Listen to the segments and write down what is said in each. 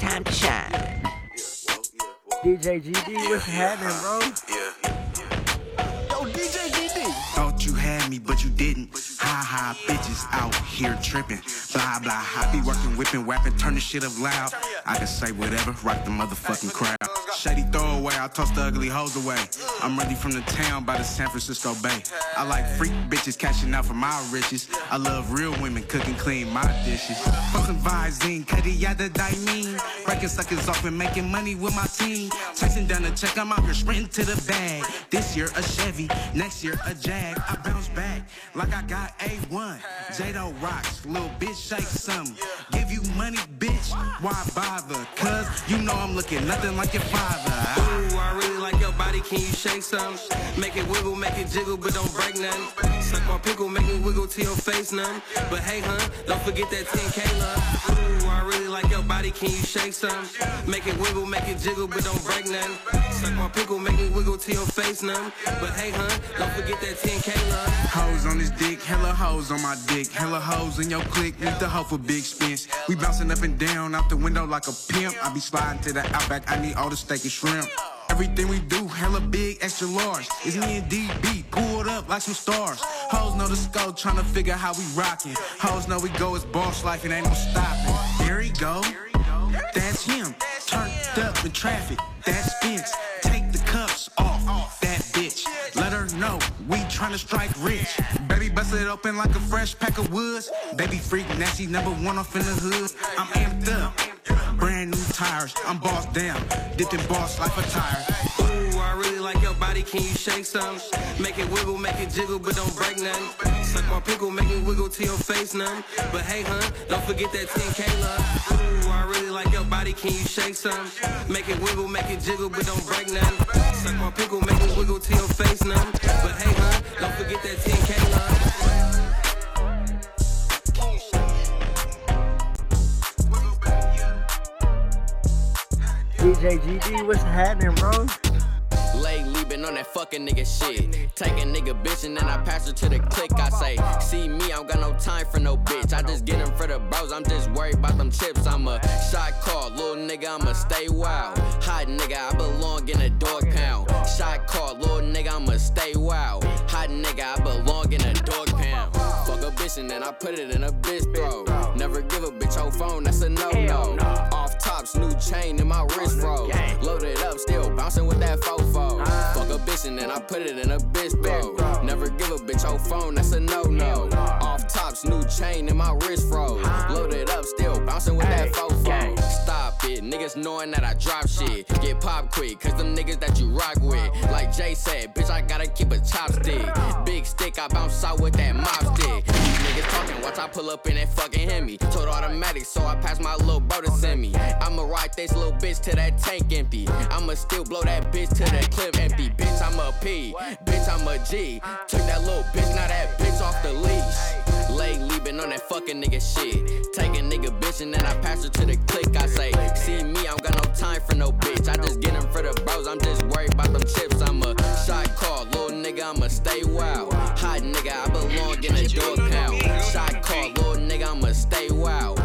time to shine. DJ GD, what's happening, bro? Yo, DJ GD. Thought you had me, but you didn't. Ha ha, bitches out here tripping. Blah blah, I be working, whipping, rapping, turn the shit up loud. I can say whatever, rock the motherfucking crowd. Shady throwaway, I toss the ugly hoes away. I'm ready from the town by the San Francisco Bay. I like freak bitches cashing out for my riches. I love real women cooking clean my dishes. Fucking Visine, Cuddy yada mean. Breaking suckers off and making money with my team. Chasing down the check, I'm out here sprinting to the bag. This year a Chevy, next year a Jag. I bounce back like I got A1. J-Do rocks, little bitch shake some. Give you money, bitch, why bother? Cause you know I'm looking nothing like your father. Ooh, I really like your body, can you shake some? Make it wiggle, make it jiggle, but don't break none. Suck my pickle, make me wiggle to your face none. But hey, hun, don't forget that 10K love. Ooh, I really like your body, can you shake some? Make it wiggle, make it jiggle, but don't break none. Suck my pickle, make me wiggle to your face none. But hey, hun, don't forget that 10K love. Hoes on his dick, hella hoes on my dick, hella hoes in your clique, need the hoe for big spins. We bouncing up and down out the window like a pimp. I be sliding to the outback, I need all the steak and shrimp. Everything we do, hella big, extra large. It's me and DB, pulled up like some stars. Hoes know the scope, tryna figure how we rockin'. Hoes know we go as boss life and ain't no stopping. Here he go, that's him. Turned up in traffic, that's Vince. Take the cuffs off, that bitch. Let her know we tryna strike rich. Baby bust it open like a fresh pack of woods. Baby freak nasty, number one off in the hood. I'm amped up. Brand new tires, I'm bossed down. Dipped in boss like a tire. Ooh, I really like your body, can you shake some? Make it wiggle, make it jiggle, but don't break none. Suck my pickle, make me wiggle to your face none. But hey, hun, don't forget that 10K love. Ooh, I really like your body, can you shake some? Make it wiggle, make it jiggle, but don't break none. Suck my pickle, make me wiggle to your face none. But hey, hun, don't forget that 10K love. DJ GD, what's happening, bro? Been on that fucking nigga shit. Take a nigga bitch and then I pass her to the click. I say, see me, I don't got no time for no bitch. I just get them for the bros, I'm just worried about them chips. I'm a shot call, little nigga, I'ma stay wild. Hot nigga, I belong in a dog pound. Shot call, little nigga, I'ma stay wild. Hot nigga, I belong in a dog pound. Fuck a bitch and then I put it in a bitch throw. Never give a bitch your phone, that's a no no. Off tops, new chain in my wrist froze. Loaded up, still bouncing with that fofo. A bitch and then I put it in a bitch throw. Never give a bitch your phone, that's a no no. Off tops, new chain in my wrist froze. Loaded up, still bouncing with that fofo. Niggas knowing that I drop shit. Get pop quick, cause them niggas that you rock with. Like Jay said, bitch, I gotta keep a chopstick. Big stick, I bounce out with that mop stick. These niggas talking, watch I pull up in that fucking Hemi. Total automatic, so I pass my little bro to send me. I'ma ride this little bitch till that tank empty. I'ma still blow that bitch till that clip empty. Bitch, I'm a P. Bitch, I'm a G. Took that little bitch, now that bitch off the leash. Lately been on that fucking nigga shit. Take a nigga bitch and then I pass her to the click. I say, see me, I don't got no time for no bitch. I just get them for the bros, I'm just worried about them chips. I'm a shot call, little nigga, I'ma stay wild. Hot nigga, I belong in a dog pound. Shot call, little nigga, I'ma stay wild.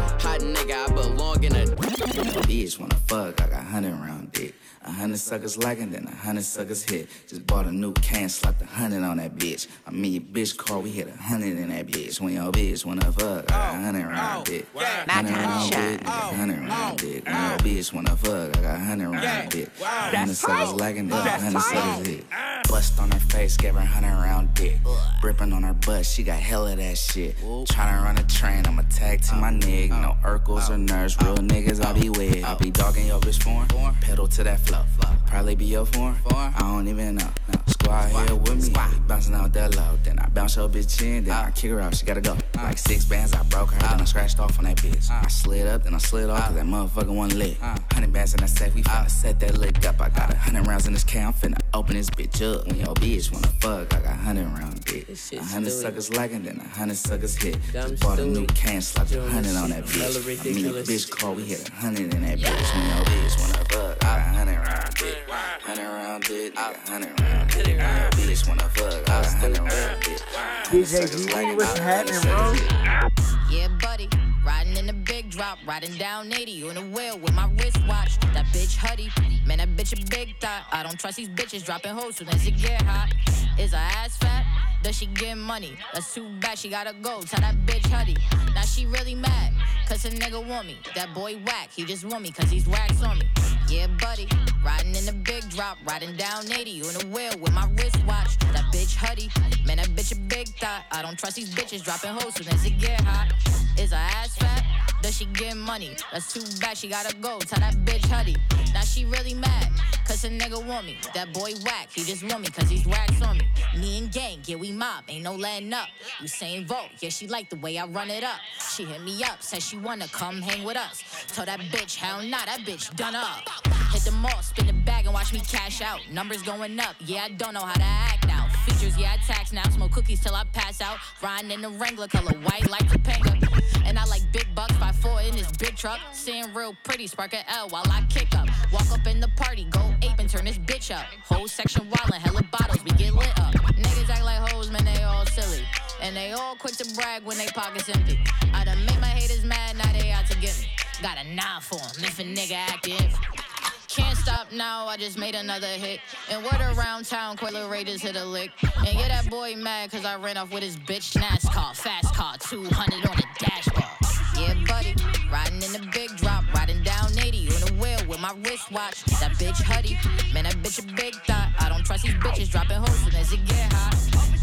Bitch wanna fuck, I got hundred round dick. A hundred suckers liking, then a hundred suckers hit. Just bought a new can, slapped a hundred on that bitch. I mean, your bitch car, we hit a hundred in that bitch. When your bitch wanna fuck, I got a hundred round dick. Hundred round dick, nigga, hundred round dick. When your bitch wanna fuck, I got a hundred round dick. Hundred suckers liking, then a hundred suckers hit. Bust on her face, gave her a hundred round dick. Gripping on her butt, she got hella that shit. Tryna run a train, I'ma tag to my nigga. No Urkels or nerves, real niggas I be with. I be dogging your bitch foreign, pedal to that flow. Probably be your foreign, I don't even know. Squad here with me, bouncing out that low. Then I bounce your bitch in, then I kick her out, she gotta go. Like six bands, I broke her, then I scratched off on that bitch. I slid up, then I slid off, cause that motherfucker wasn't lit. Hundred bands in that safe, we finna set that lick up. I got a hundred rounds in this can, I'm finna open this bitch up. When your bitch wanna fuck, I got a hundred round dick. A hundred suckers liking, then a hundred suckers hit. Just bought a new can, slapped a hundred on that bitch. I mean, your bitch call, we hit a hundred in that bitch. When your bitch wanna fuck, I got a hundred round dick. Hundred round dick, nigga, hundred round. When your bitch wanna fuck, I got a hundred round dick. DJ GD, what's happening, bro? Yeah, buddy, riding in the big drop, riding down 80 on a wheel with my wristwatch. That bitch Huddy, man, that bitch a big thought. I don't trust these bitches dropping hoes soon as it get hot. Is her ass fat? Does she get money? That's too bad, she gotta go. Tell that bitch Huddy. Now she really mad, cause a nigga want me. That boy whack, he just want me cause he's wax on me. Yeah, buddy, riding in the big drop, riding down 80 on a wheel with my wristwatch. That bitch Huddy, man, that bitch a big thought. I don't trust these bitches dropping hoes soon as it get hot. Is her ass fat? Does she get money? That's too bad, she gotta go. Tell that bitch Huddy. Now she really mad, cause a nigga want me. That boy whack, he just want me cause he's wax on me. Me and gang, yeah, we mob, ain't no letting up. Usain Bolt, yeah, she like the way I run it up. She hit me up, said she wanna come hang with us. Told that bitch, hell nah, that bitch done up. Hit the mall, spin the bag and watch me cash out. Numbers going up, yeah, I don't know how to act now. Features, yeah, I tax now. Smoke cookies till I pass out. Riding in the Wrangler color, white like Topanga. And I like big bucks, by four in this big truck. Seeing real pretty, spark a L while I kick up. Walk up in the party, go ape and turn this bitch up. Whole section wildin', hella bottles, we get lit up. Niggas act like hoes, man, they all silly. And they all quick to brag when they pockets empty. I done make my haters mad, now they out to get me. Got a nine for 'em if a nigga active. Can't stop now, I just made another hit. And word around town, Coiler Raiders hit a lick. And yeah, that boy mad cause I ran off with his bitch NASCAR. Fast car, 200 on the dashboard. Yeah, buddy, riding in the big drop, riding down 80 on the wheel with my wristwatch. That bitch Huddy, man, that bitch a big thought. I don't trust these bitches dropping hoes soon as it get hot.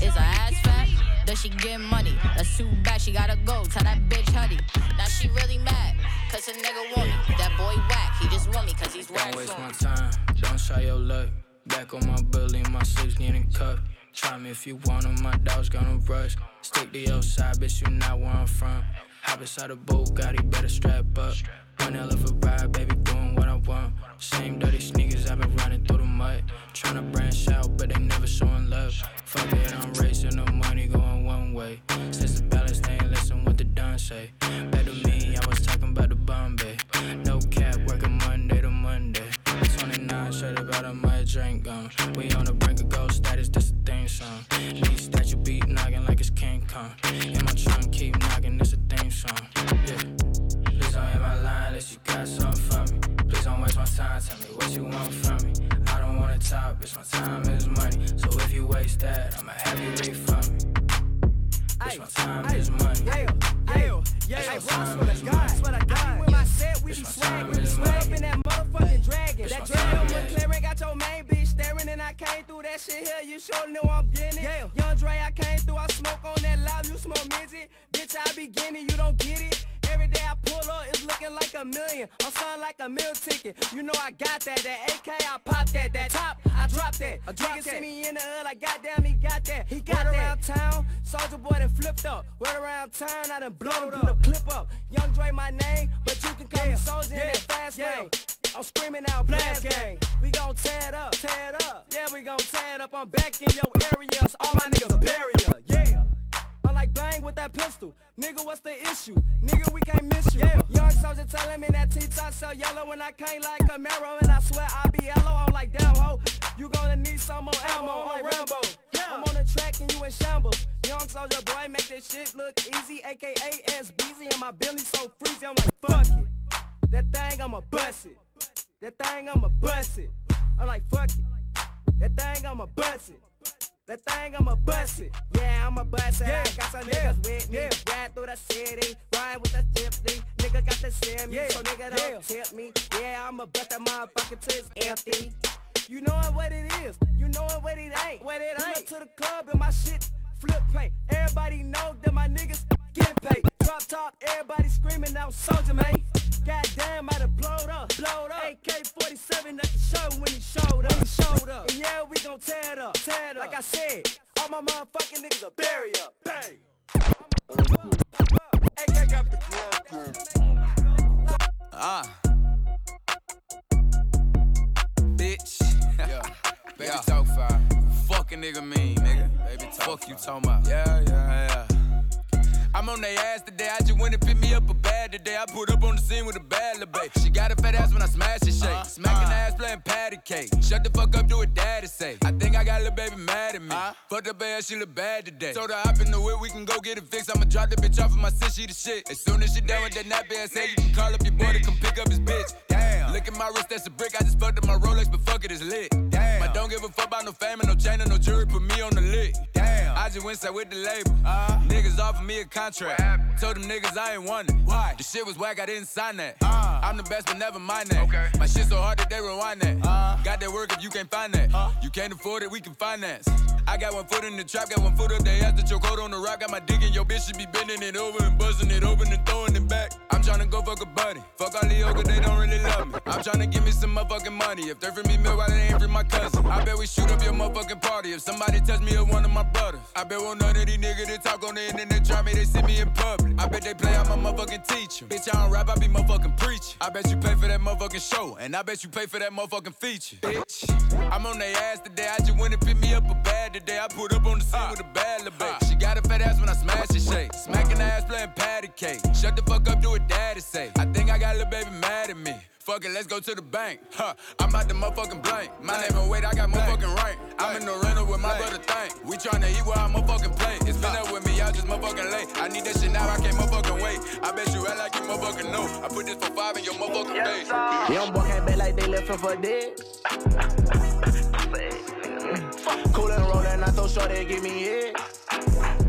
Is her ass fat? Does she get money? That's too bad, she gotta go. Tell that bitch Huddy. Now she really mad, cause a nigga want me. That boy whack, he just want me cause he's Don't wax waste my time, don't try your luck. Back on my belly, my six getting cut. Try me if you want 'em, my dog's gonna rush. Stick to your side, bitch, you not where I'm from. Hop inside a it, better strap up. One hell of a ride, baby, doing what I want. Same dirty sneakers, I've been running through the mud. Tryna branch out, but they never showing love. Fuck it, I'm racing, the money going one way. Since the balance, they ain't listen what the done say. Back to me, I was talking about the Bombay. No cap, working Monday to Monday. 29, straight up out of my drink gone. We on the brink of ghost status, this a theme song. Need statue beat knocking like it's King Kong. In my trunk, keep knocking, this a theme. Yeah. Please don't hit my line unless you got something for me. Please don't waste my time, tell me what you want from me. I don't wanna talk, bitch, my time is money. So if you waste that, I'ma have you refund me. Bitch, my time is money. Yeah, yeah, yeah. I swear to God, money. swear ticket. You know I got that. That AK, I pop that. That top, I drop that. A drop see me in the hood, like goddamn, he got that. He got Word around town, soldier boy done flipped up. Word around town, I done blown through the clip up. Young Dre, my name, but you can call me soldier in that fast lane. I'm screaming out blast gang. We gon' tear it up, tear it up. Yeah, we gon' tear it up. I'm back in your area. All my niggas bury ya. Yeah. I like bang with that pistol. Nigga, what's the issue? Nigga, we can't miss you. Yeah. Young soldier telling me that T-top sell yellow when I can't like Camaro. And I swear I be yellow. I'm like, damn, ho. You gonna need some more ammo. I'm Rambo. I'm on the track and you in shambles. Young soldier boy, make this shit look easy. AKA SBZ. And my belly so freezy. I'm like, fuck it. That thing, I'ma bust it. That thing, I'ma bust it. I'm like, fuck it. That thing, I'ma bust it. That thing, I'ma bust it. Yeah, I'ma bust it. I got some niggas with me. Ride through the city. Ride with the tipsy. Nigga got the send me. So nigga don't tip me. Yeah, I'ma bust that motherfucker till it's empty. You know what it is. You know what it ain't. What it ain't. to the club and my shit flip paint. Everybody know that my niggas get paid. Drop top, everybody screaming out soldier man. Goddamn, I done blowed up, blowed up. AK-47 at the show when he showed up, when he showed up. And yeah, we gon' tear it up, tear it up. Like I said, all my motherfucking niggas are bury up, bang. AK got the club. Ah. Bitch. Yeah. Baby talk fire. Fuck a nigga mean, nigga. Baby talk Fuck you talking about. Yeah, yeah, yeah. I'm on they ass today. I just went and picked me up a bag today. I put up on the scene with a bad little babe. She got a fat ass when I smash and shake. Smacking ass playing patty cake. Shut the fuck up, do what daddy say. I think I got a little baby mad at me. Uh, fuck the bad, she look bad today. Told her hop in the whip, we can go get it fixed. I'ma drop the bitch off of my sis, she the shit. As soon as she done with that nappy ass, say you can call up your boy to come pick up his bitch. Damn. Look at my wrist, that's a brick. I just fucked up my Rolex, but fuck it, it's lit. Don't give a fuck about no fame and no chain or no jury. Put me on the lit. Damn. I just went sat with the label. Uh, niggas offered me a contract. Told them niggas I ain't want it. Why? The shit was whack, I didn't sign that. Uh, I'm the best, but never mind that. Okay. My shit so hard that they rewind that. Uh, got that work if you can't find that. Uh, you can't afford it, we can finance. I got one foot in the trap, got one foot up there after your coat on the rock. Got my dick in your bitch, should be bending it over and buzzing it open and throwing it back. I'm tryna go fuck a buddy. Fuck all the yoga, they don't really love me. I'm tryna give me some motherfucking money. If they free me milk, why they ain't free my cousin? I bet we shoot up your motherfucking party. If somebody touch me or one of my brothers. I bet won't none of these niggas that talk on the internet try me, they see me in public. I bet they play out my motherfucking teacher. Bitch, I don't rap, I be motherfucking preaching. I bet you pay for that motherfucking show, and I bet you pay for that motherfucking feature. Bitch, I'm on their ass today. I just went and pick me up a bag today. I put up on the scene with a bad little bitch. She got a fat ass when I smash it shake. Smacking ass playing patty cake. Shut the fuck up, do what daddy say. I think I got a little baby mad at me. Fuck it, let's go to the bank. Huh, I'm out the motherfucking blank. My name is Wade, I got motherfucking rank. I'm in the rental with my brother Thank. We tryna eat where I motherfucking play. It's been up with me, y'all just motherfucking late. I need that shit now, I can't motherfucking wait. I bet you act like you motherfucking know. I put this for five in your motherfucking face. Young boy can't bet like they left him for dead. cool and rollin', I throw short, they give me it.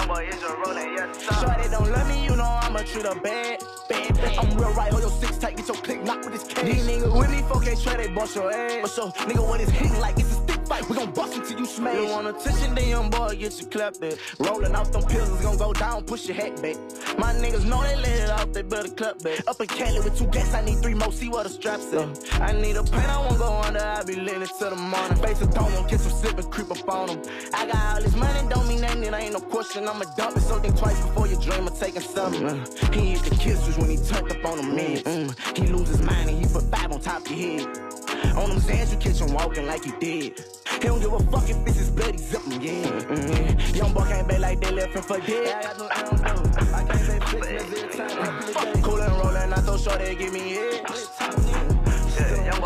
Yeah, young is a rolling, yes. Shorty don't love me, you know I'ma treat her bad. Bad, bad. I'm real right, hold your six tight, get your click locked with this cash. These niggas with me, 4K try, they bust your ass. But so, nigga, what is hitting like it's a stick fight. We gon' bust until you smash. You want attention, then young boy get your clap back. Rolling off them pills, it's gon' go down, push your hat back. My niggas know they let it out, they better clap back. Up in Cali with two gas, I need three more, see what the straps at. I need a pain, I won't go under, I be lit till the morning. Face a dome, won't kiss some slip and creep up on them. I got all this money, don't mean nothing, it ain't no question. I'ma dump it, so think twice before you dream of taking something. Uh, he used to kiss us when he turned up on the meds. Mm, he lose his mind and he put five on top of your head. On them sands, you catch him walking like he did. He don't give a fuck if it's his bloody something, yeah. Mm-hmm. Young boy can't bet like they left him for dead. Yeah, I got no, I don't know. I can't say bet fix time. Cool and rollin', I throw short, they give me it.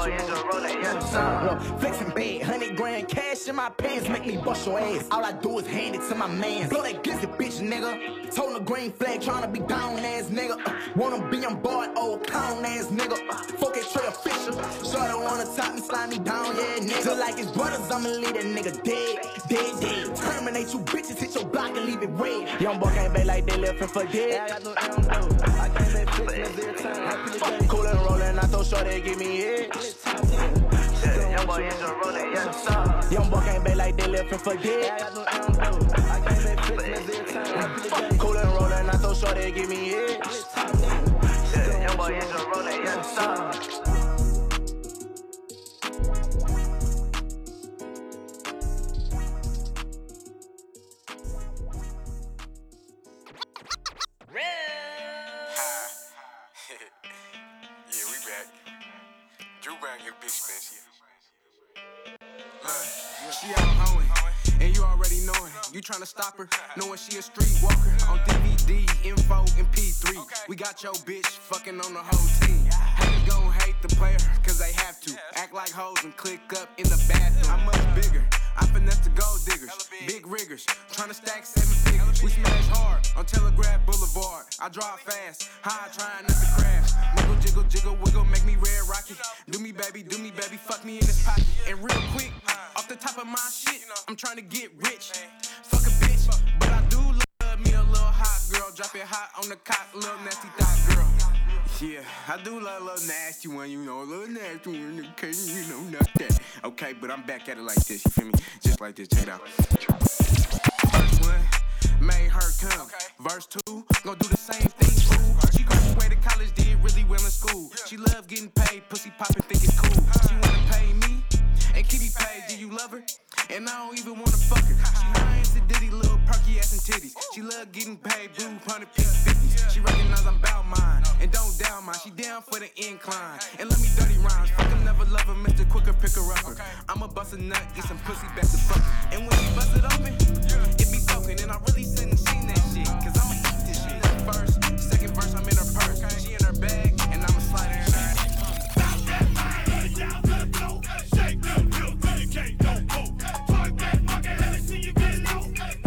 Yeah, young boy is a rolling, yes, sir. Flexing bad, hundred grand cash in my pants make me bust your ass. All I do is hand it to my man. Blow that glizzy bitch, nigga. Told the green flag, tryna be down ass nigga. Uh, wanna be on board, old clown ass nigga. Uh, fuck it, Trey official. Shorty wanna top and slide me down, yeah, nigga. Just like his brothers, I'ma leave that nigga dead, dead, dead. Terminate you bitches, hit your block and leave it red. Young boy can't bet like they left him for dead. Yeah, I got no, I don't know. I can't bet time. Cool and rollin', I throw shorty, give me it. Young boy is a rolling, yes, sir. Young boy like they left him for dead. I got no, I don't know. I can't time. Cool and rollin', I throw shorty, give me it. Young boy is a rolling, yes, sir. You tryna stop her, knowing she a streetwalker. On DVD, info, and P3. We got your bitch fucking on the whole team. Haters gon' hate the player, cause they have to. Act like hoes and click up in the bathroom. I'm much bigger. I finesse the gold diggers, big riggers, tryna stack seven figures. We smash hard on Telegraph Boulevard. I drive fast, high trying not to crash. Wiggle, jiggle, jiggle, wiggle, make me red rocket. Do me, baby, do me, baby, fuck me in this pocket. And real quick, off the top of my shit, I'm trying to get rich. Hot on the cock, little nasty thought girl. Yeah, I do love a little nasty one, you know, a little nasty one, okay, you know, not that. Okay, but I'm back at it like this, you feel me? Just like this, check it out. First one, made her come. Verse two, gonna do the same thing. She graduated college, did really well in school. She love getting paid, pussy poppin', think it's cool. She wanna pay me, and keep Kitty paid, do you love her? And I don't even wanna fuck her. She high into Diddy, little perky ass and titties. She love getting paid, blue, hundred pick fifties. She recognize I'm bout mine, and don't doubt mine. She down for the incline, and let me dirty rhymes. Fuck him, never love her, Mr. Quicker, pick her upper. I'ma bust a nut, get some pussy back to fuck her. And when she bust it open, it be broken, and I really shouldn't seen that shit, cause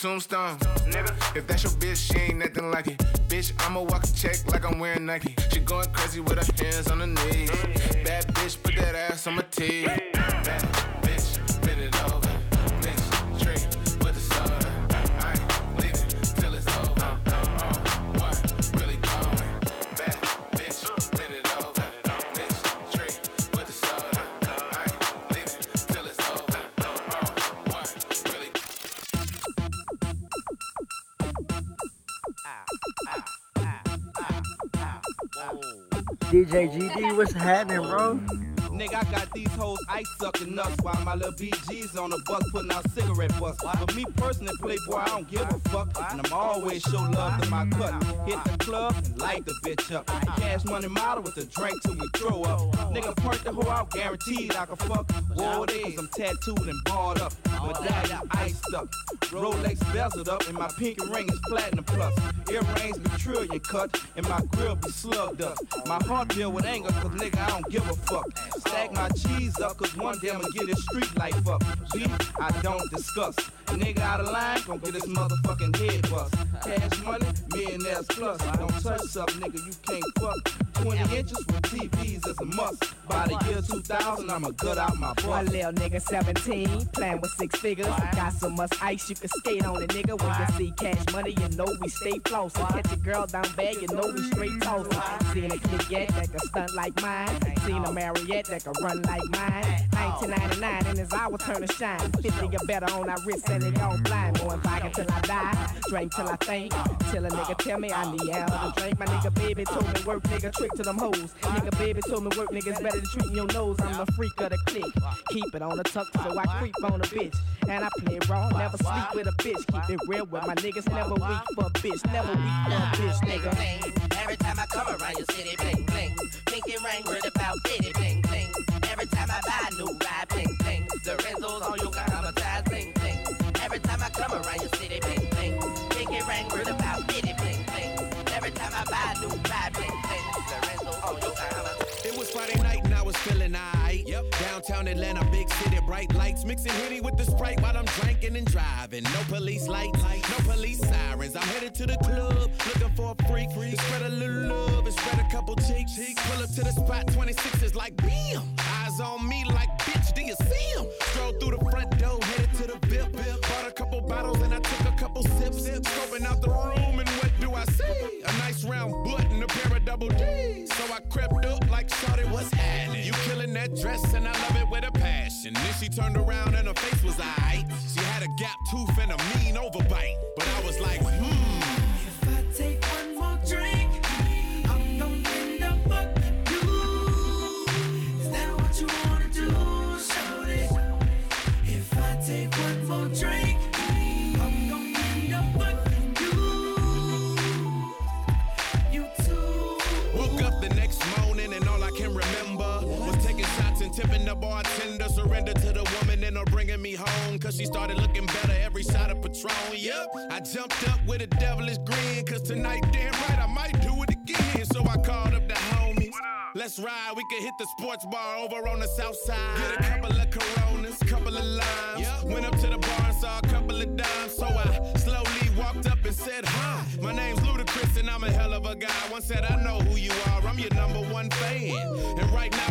tombstone. Nigga. If that's your bitch, she ain't nothing like it. Bitch, I'ma walk a check like I'm wearing Nike. She going crazy with her hands on her knees. JGD, what's happening, bro? Nigga, I got these hoes ice sucking nuts while my little BG's on the bus putting out cigarette butts. But me personally, Playboy, I don't give a fuck. And I'm always show love to my cut. Hit the club and light the bitch up. Cash money model with a drink till we throw up. Nigga, perk the hoe out, guaranteed I can fuck. Whoa, it is, I'm tattooed and barred up. Medallion iced up. Rolex bezeled up, and my pinky ring is platinum plus. Earrings be trillion cut, and my grill be slugged up. My heart deal with anger, cause nigga, I don't give a fuck. Stack my cheese up, cause one day I'ma get his street life up. Beef, I don't discuss. Nigga out of line, gon' get his motherfucking head bust. Cash money, millionaires plus. Don't touch up, nigga, you can't fuck. 20 inches with TVs is a must. By the year 2000, I'ma gut out my butt. My little nigga 17, playing with 16 six figures. Got so much ice you can skate on it, nigga. When you see cash money, you know we stay flossing. Catch a girl down bad, you know we straight tossing. Seen a kid yet that can stunt like mine. Seen a Mariette that can run like mine. 1999 and it's our turn to shine. 50 or better on our wrist and they all blind. Going back until I die, drink till I think. Till a nigga tell me I need out and drink. My nigga baby told me work nigga trick to them hoes. Nigga baby told me work niggas better than treating your nose. I'm the freak of the clique. Keep it on the tuck so I creep on a bitch. And I play raw, never sleep with a bitch. Keep it real with my niggas. Never weak for a bitch. Never weak for a bitch, nigga. Every time I come around your city, bling bling. Pinky ring, word about bitty, bling bling. Every time I buy Downtown Atlanta, big city, bright lights. Mixing Henny with the Sprite while I'm drinking and driving. No police lights, no police sirens. I'm headed to the club, looking for a freak. To spread a little love and spread a couple cheeks. Pull up to the spot, 26 is like bam. Eyes on me like bitch, do you see him? Stroll through the front door, headed to the VIP. Bought a couple bottles and I took a couple sips. Scoping out the room and what do I see? A nice round butt and a pair of double D's. That dress and I love it with a passion. Then she turned around and her face was aight. She had a gap tooth and a mean overbite. But I was like, hmm. Surrender to the woman and her bringing me home. Cause she started looking better every shot of Patron. Yep, I jumped up with a devilish grin. Cause tonight, damn right, I might do it again. So I called up the homies. Let's ride, we can hit the sports bar over on the south side. Get a couple of coronas, couple of limes. Went up to the bar and saw a couple of dimes. So I slowly walked up and said, Hi, my name's Ludacris and I'm a hell of a guy. One said, I know who you are, I'm your number one fan. And right now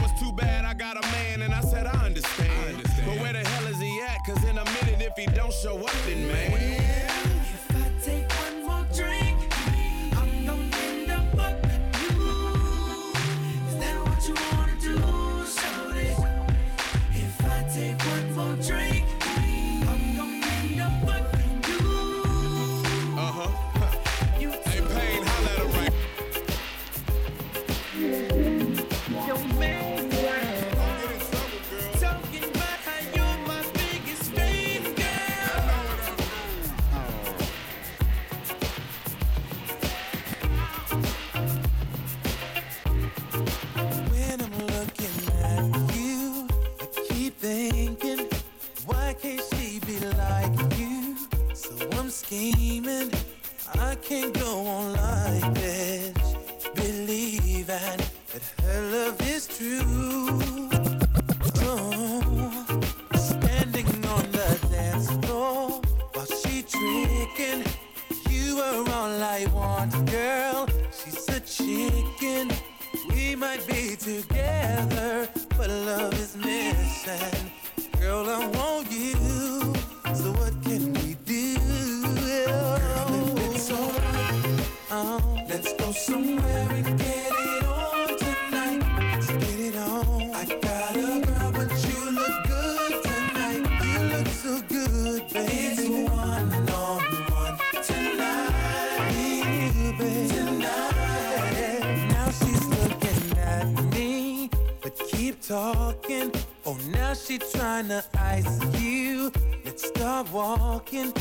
talking. Oh, now she tryna ice you. Let's start walking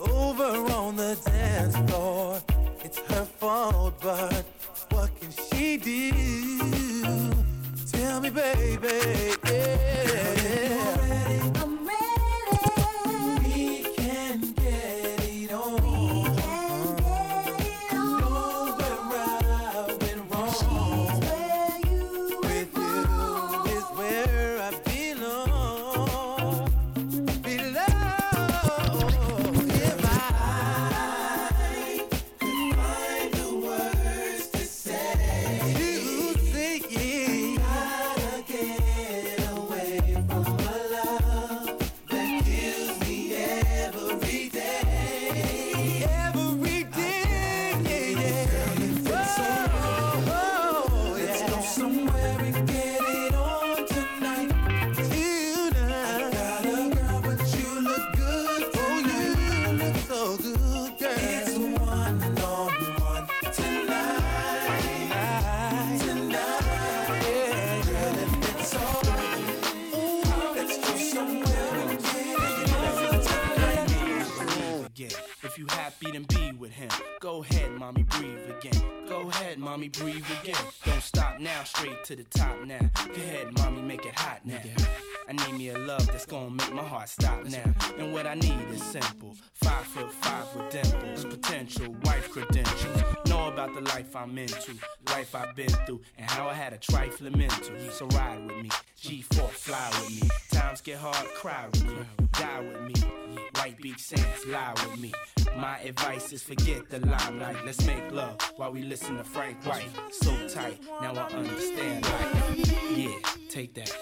over on the dance floor. It's her fault, but what can she do? Tell me, baby. Yeah. Mommy, breathe again. Don't stop now, straight to the top now. Go ahead, mommy, make it hot now. I need me a love that's gonna make my heart stop now. And what I need is simple. Five foot five with dimples, potential wife credentials. Know about the life I'm into, life I've been through, and how I had a trifling mental. So ride with me, G4 fly with me. Times get hard, cry with me, die with me. White beach sands, lie with me. My advice is forget the limelight. Let's make love while we listen to Frank White. So tight, now I understand life. Yeah, take that.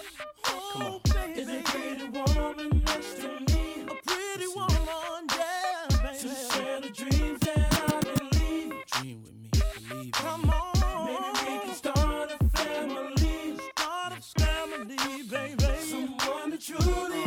Come on. Is a pretty woman next to me? A pretty woman, yeah, baby. To share the dreams that I believe. Dream with me, believe Come on. Maybe we can start a family. Start a family, baby. Someone that truly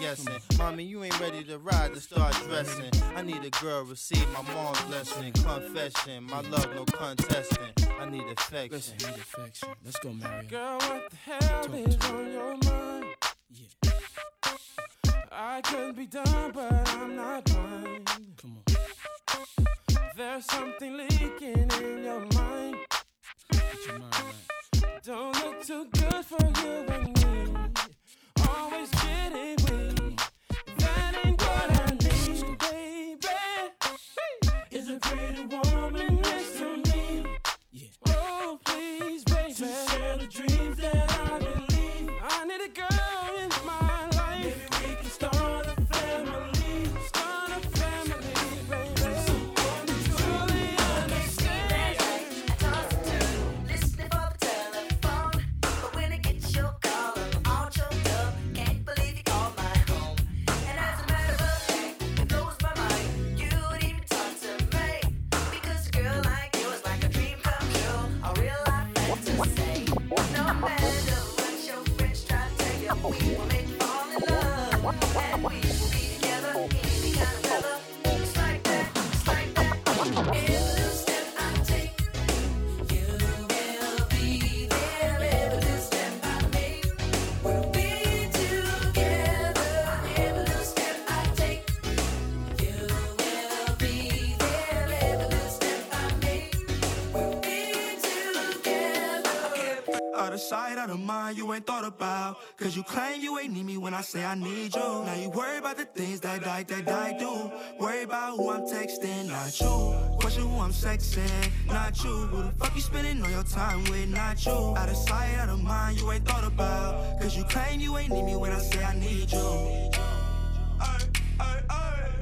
guessing? Mommy, you ain't ready to ride to start dressing. I need a girl receive my mom's blessing. Confession, my love no contesting. I need affection. Listen, need affection. Let's go, Mario. Girl, what the hell is on your mind? Yeah. I could be done, but I'm not blind. Come on. There's something leaking in your mind. Get your mind right. Don't look too good for you and me. Is a pretty woman thought. Cause you claim you ain't need me when I say I need you. Now you worry about the things that I, that I do. Worry about who I'm texting, not you. Question who I'm sexing, not you. Who the fuck you spending all your time with, not you. Out of sight, out of mind, you ain't thought about. Cause you claim you ain't need me when I say I need you.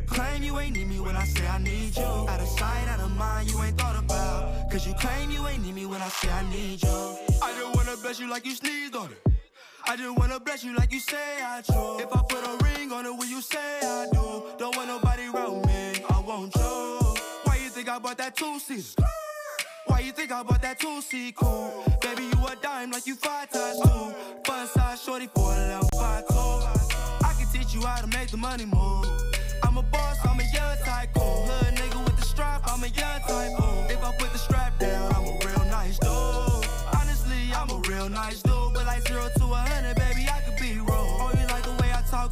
Claim you ain't need me when I say I need you. Out of sight, out of mind, you ain't thought about. Cause you claim you ain't need me when I say I need you. I just wanna bless you like you sneezed on it. I just wanna bless you like you say I do. If I put a ring on it, will you say I do? Don't want nobody around me, I want you. Why you think I bought that two seater? Why you think I bought that two seat cool? Baby, you a dime like you five times two. Fun size shorty for a level five two. I can teach you how to make the money move. I'm a boss, I'm a young tycoon. Hood nigga with the strap, I'm a young tycoon. If I put the strap down, I'm a real nice dude. Honestly, I'm a real nice dude.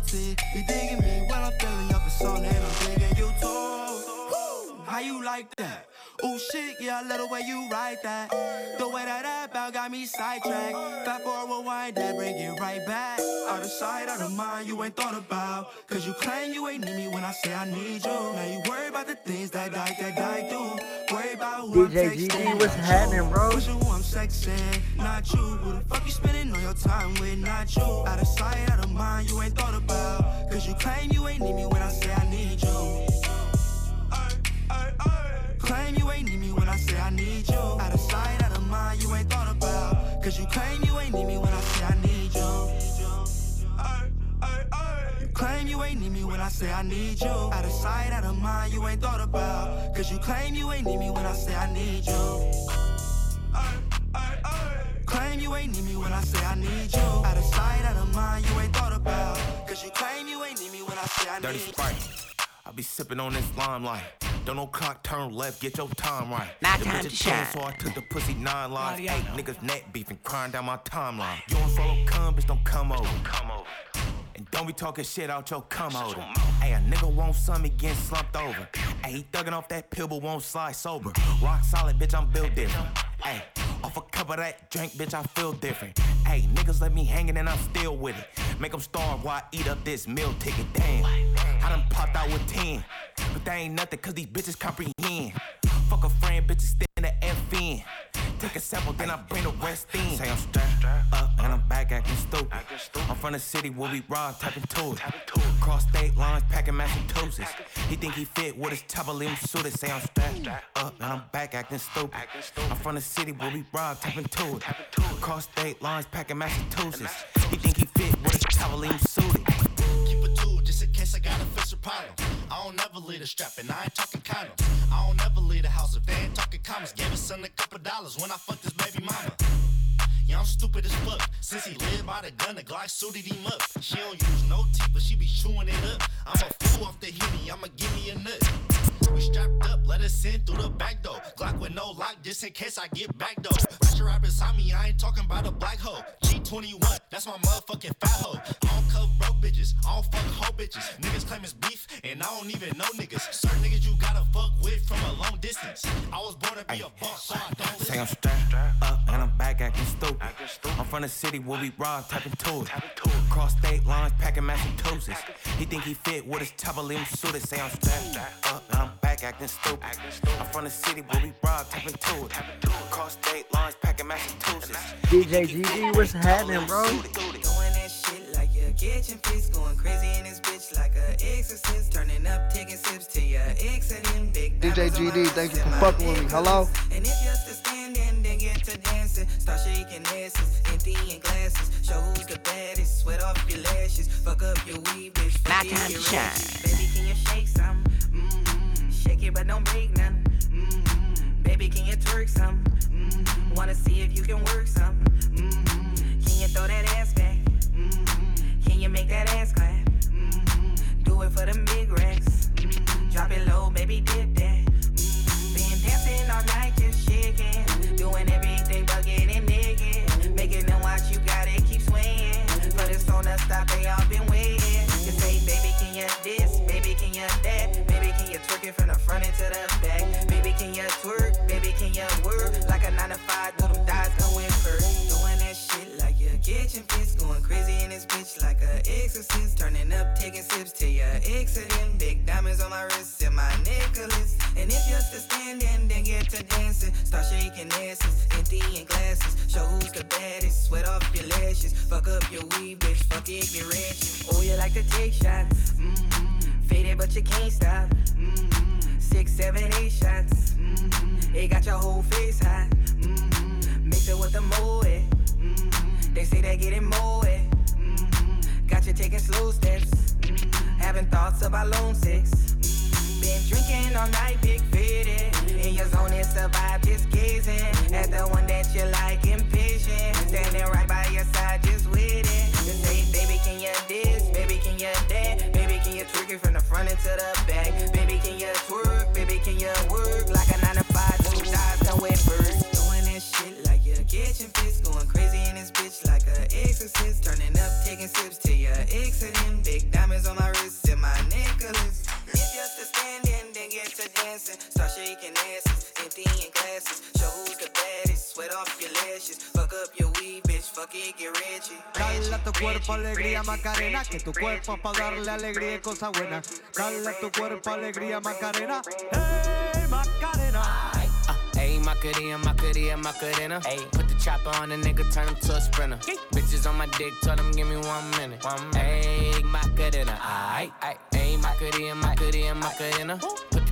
To you? Digging me when I'm feeling your persona and I'm digging you too. How you like that? Ooh shit, yeah, I love the way you write that. The way that that got me sidetracked. Fast forward, rewind that, bring it right back. Out of sight, out of mind, you ain't thought about. Cause you claim you ain't need me when I say I need you. Now you worry about the things that I, that I do. Worry about who DJ I'm GD, what's happening, bro? Who I'm sexing, not you. Who the fuck you spending all your time with, not you. Out of sight, out of mind, you ain't thought about. Cause you claim you ain't need me when I say I need you. Claim you ain't need me when I say I need you. Out of sight, out of mind, you ain't thought about. Cause you claim you ain't need me when I say I need you. I say I need you. Out of sight, out of mind, you ain't thought about. Cause you claim you ain't need me when I say I need you. Claim you ain't need me when I say I need you. Out of sight, out of mind, you ain't thought about. Cause you claim you ain't need me when I say I Dirty need you. Sprite. I be sipping on this limelight. Don't no clock turn left, get your time right. Now The time to bitches chillin', shine. So I took the pussy nine lives. Mariano. Eight niggas neck beefing, crying down my timeline. You don't follow cum, bitch, don't come over. Come over. And don't be talking shit out your cum over. Hey, a nigga want some, he getting slumped over. Hey, he thuggin' off that pill, but won't slide sober. Rock solid, bitch, I'm built different. Hey, off a cup of that drink, bitch, I feel different. Hey, niggas let me hangin' and I'm still with it. Make them starve while I eat up this meal ticket. Damn, I done popped out with 10. But that ain't nothing, cause these bitches comprehend. Fuck a friend, bitches stay in the F in. Take a sample, then I bring the rest in. Say I'm strapped up and I'm back acting stupid. I'm from the city where we rob, tapping to it. Cross state lines, packing Massachusetts. He think he fit with his top of limb suited. Say I'm strapped up and I'm back acting stupid. I'm from the city where we rob, tapping to it. Cross state lines, packing Massachusetts. He think he fit with his top of limb suited. Keep a tool just in case I fix a problem. I don't never leave a strap and I ain't talking condoms. I don't never leave the house if they ain't talking commas. Gave his son a couple dollars when I fucked his baby mama. Yeah, I'm stupid as fuck. Since he lived by the gun, the Glock suited him up. She don't use no teeth, but she be chewing it up. I'm a fool off the hitty, I'ma give me a nut. We strapped up, let us in through the back door. Glock with no lock, just in case I get back door. Ratchet rap beside me, I ain't talking about a black hole. G21, that's my motherfucking fat hoe. I don't cover broke bitches, I don't fuck hoe bitches. Niggas claim it's beef, and I don't even know niggas. Certain niggas you gotta fuck with from a long distance. I was born to be a boss, so I don't Say I'm strapped up and I'm back acting stupid. I'm from the city where we rob, tapping to it. Cross state lines, packing Massachusetts. He think he fit with his top of limb suited. Say I'm strapped up and I'm back acting stupid. I'm from the city where we rob, tapping to it. Cross state lines, packing Massachusetts. DJ GD, what's happening, bro? Doing that shit like your kitchen fix, going crazy in this bitch like a exorcist. Turning up, taking sips to your ex and them big DJ GD, thank you for fucking with me. Hello? And if you're still standing, then get to dancing. Start shaking asses, emptying glasses. Show who's the baddest. Sweat off your lashes. Fuck up your weave, bitch. My Fuck it, time to shine. Baby, can you shake some? Mm-hmm. Shake it, but don't break none. Mm-hmm. Baby, can you twerk some? Mm-hmm. Wanna see if you can work some? Mm-hmm. Can you throw that ass back? Mm-hmm. Can you make that ass clap? Mm-hmm. Do it for them big front into the back? Baby, can you twerk? Baby, can you work? Like a 9 to 5, do them thighs come in first. Doing that shit like your kitchen fits. Going crazy in this bitch like a exorcist. Turning up, taking sips to your exiting. Big diamonds on my wrist and my necklace. And if you're still standing, then get to dancing. Start shaking asses, emptying glasses. Show who's the baddest. Sweat off your lashes. Fuck up your weave, bitch. Fuck it, get ratchet. Oh, you like to take shots. Mm-hmm. Faded, but you can't stop. Mm-hmm. Six, seven, eight shots. Mm-hmm. It got your whole face hot. Mm-hmm. Mix it with the moe. Mm-hmm. They say they getting moe. Mm-hmm. Got you taking slow steps. Mm-hmm. Having thoughts about lone sex. Mm-hmm. Been drinking all night, big fitted. In your zone and survive, just gazing at the one that you like, impatient. Standing right by your side, just with it. Just say, baby, can you this? Baby, can you that? Baby, you twerk it from the front into the back? Baby, can you twerk? Baby, can you work like a 9 to 5? Two come with birds. Cuerpo alegría Macarena, que tu cuerpo es para darle alegría y cosas buenas. Dale a tu cuerpo alegría Macarena. Hey Macarena. Ayy, uh, Macarena, Macarena, Macarena. Ayy, put the chopper on the nigga, turn him to a sprinter. Bitches on my dick, tell them give me one minute. One Ayy, Macarena, aight, aight. Ayy, Macarena, Macarena, Macarena. Put the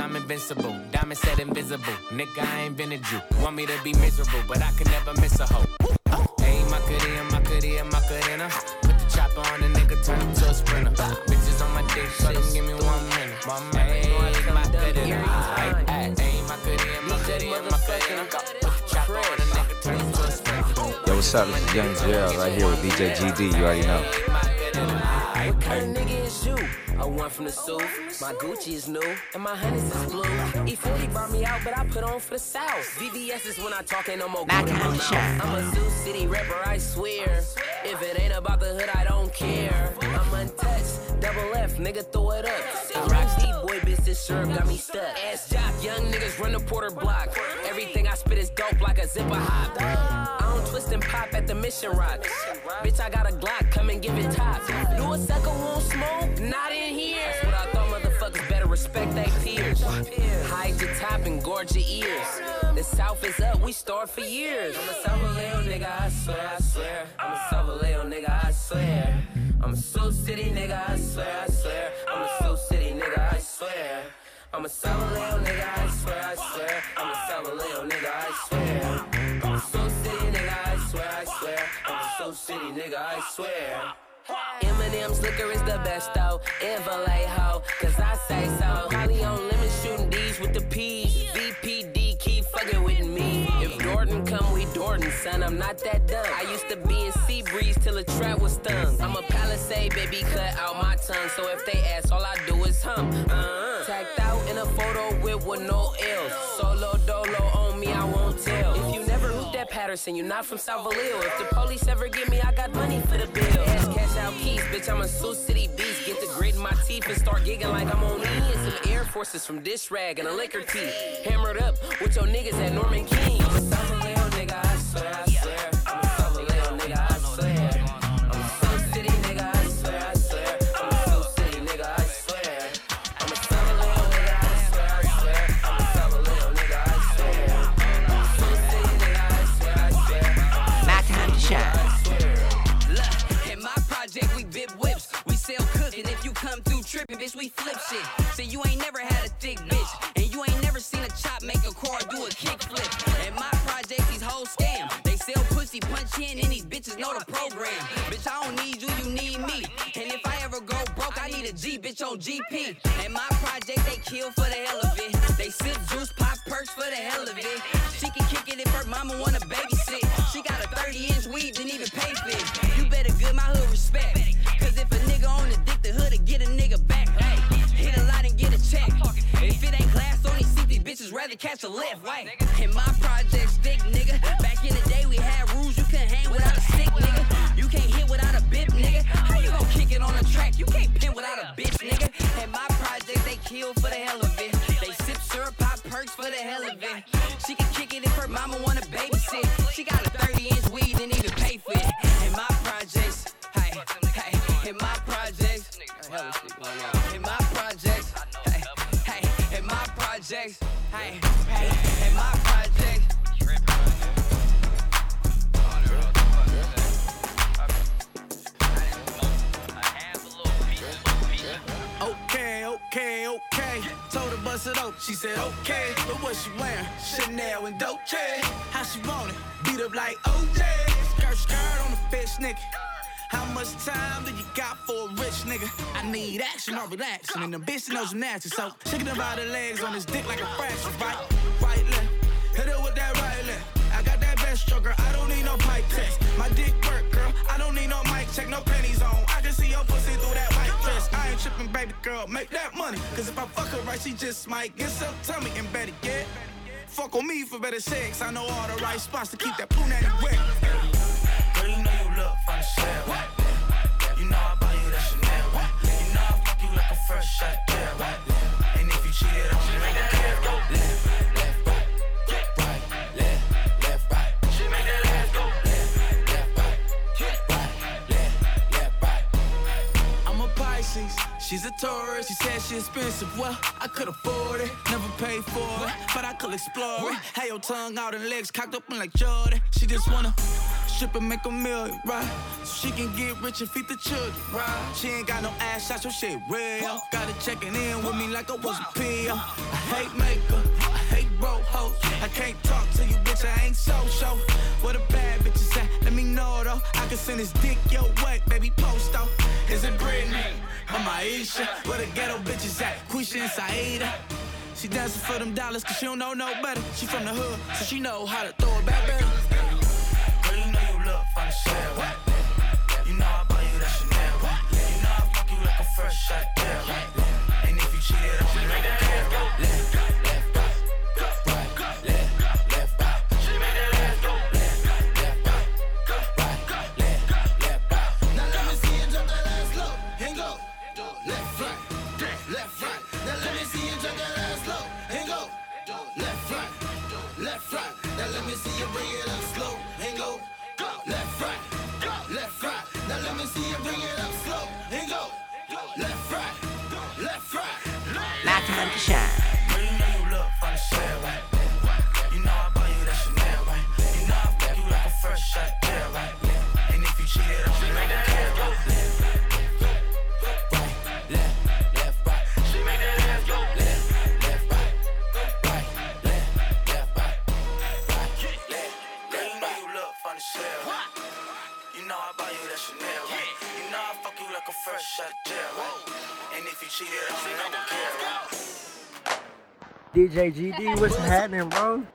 I'm invincible. Diamond said invisible. Nigga, I ain't invented you. Want me to be miserable, but I can never miss a hoe. Hey, Macarena, Macarena, Macarena. Put the chopper on a nigga, turn him to a sprinter. Bitches on my dick, shut him, give me one minute. One minute. Hey, Macarena. Hey, hey, hey, Macarena, Macarena, Macarena. Put the chopper on a nigga, turn him to a sprinter. Yo, what's up? This is Young Gerald right here with DJ GD. You already know. What kind of nigga is you? A one from the soup. My Gucci is new and my honey's is blue. E40 brought me out, but I put on for the South. VVS is when I talk, ain't no more good in my mouth. I'm a Sioux City rapper, I swear. If it ain't about the hood, I don't care. I'm untouched, double F, nigga, throw it up. And Rock Deep boy, bitch, this syrup got me stuck. Ass jock, young niggas run the Porter block. Everything I spit is dope like a zipper hop. I don't twist and pop at the mission rock. Bitch, I got a Glock, come and give it top. Do a sucker won't smoke? In here. That's what I thought motherfuckers better respect their peers. Hide your top and gorge your ears. The South is up, we start for years. I'm a Salvaleo nigga, I swear, I swear. I'm a Salvaleo nigga, I swear. I'm a Sioux City nigga, I swear, I swear. I'm a Sioux City nigga, I swear. I'm a Salvaleo nigga, I swear, I swear. I'm a Salvaleo nigga, I swear. I'm a Sioux City nigga, I swear, I swear. I'm a Sioux City nigga, I swear. Eminem's liquor is the best though. In Vallejo, cause I say so. Probably on lemon shooting D's with the P's. VPD keep fucking with me. If Jordan come, we Jordan, son. I'm not that dumb. I used to be in sea breeze till the trap was stung. I'm a palisade, baby, cut out my tongue. So if they ask, all I do is hum. Uh-uh. Tagged out in a photo with with no ills. Patterson, you're not from South. If the police ever get me, I got money for the bill. Ask cash out keys, bitch. I'm a Sioux City beast. Get the grit in my teeth and start gigging like I'm on E. And some Air Forces from dish rag and a liquor tea. Hammered up with your niggas at Norman King. Bitch, on GP. And my project, they kill for the hell of it. They sip juice, pop perks for the hell of it. She can kick it if her mama wanna babysit. She got a 30 inch weed, didn't even pay for it. You better give my hood respect. Cause if a nigga on the dick, the hood to get a nigga back. Hey, hit a lot and get a check. If it ain't glass on these seats, these bitches rather catch a left, right? In my project, stick, nigga. Track? You can't pin without a bitch, nigga. And my project, they kill for the hell of it. They sip syrup, pop perks for the hell of it. It she said okay. But what she wearing? Chanel and Dolce. How she want it? Beat up like OJ. Skirt, skirt on the fish, nigga. How much time do you got for a rich nigga? I need action or relaxing, and the bitch knows gymnastics. So shaking about her legs on his dick like a fraction. Right, right left. Hit her with that right left. I got that best stroker. I don't need no pipe test. My dick I baby girl. Make that money. Cause if I fuck her right, she just might get some tummy and better get. Fuck on me for better sex. I know all the right spots to keep that punani wet. Girl, you know you look from the shell. You know I buy you that Chanel. You know I fuck you like a fresh shot. Yeah. She's a tourist. She said she expensive. Well, I could afford it. Never paid for it, but I could explore it. Have your tongue out and legs cocked up and like Jordan. She just wanna strip and make a million, right? So she can get rich and feed the children, right? She ain't got no ass shots, so shit real. Got her checking in with me like I was a PO. I hate makeup, I hoes. I can't talk to you, bitch, I ain't so show. Where the bad bitches at? Let me know though. I can send this dick your way, baby, post though. Is it Britney? Or Maisha? Where the ghetto bitches at? Quisha and Saida. She dancing for them dollars cause she don't know no better. She from the hood, so she know how to throw it back better. Girl, you know you look as hell. You know I buy you that Chanel. You know I fuck you like a fresh shot cheated on me, I don't care, right? DJ GD, what's happening, bro?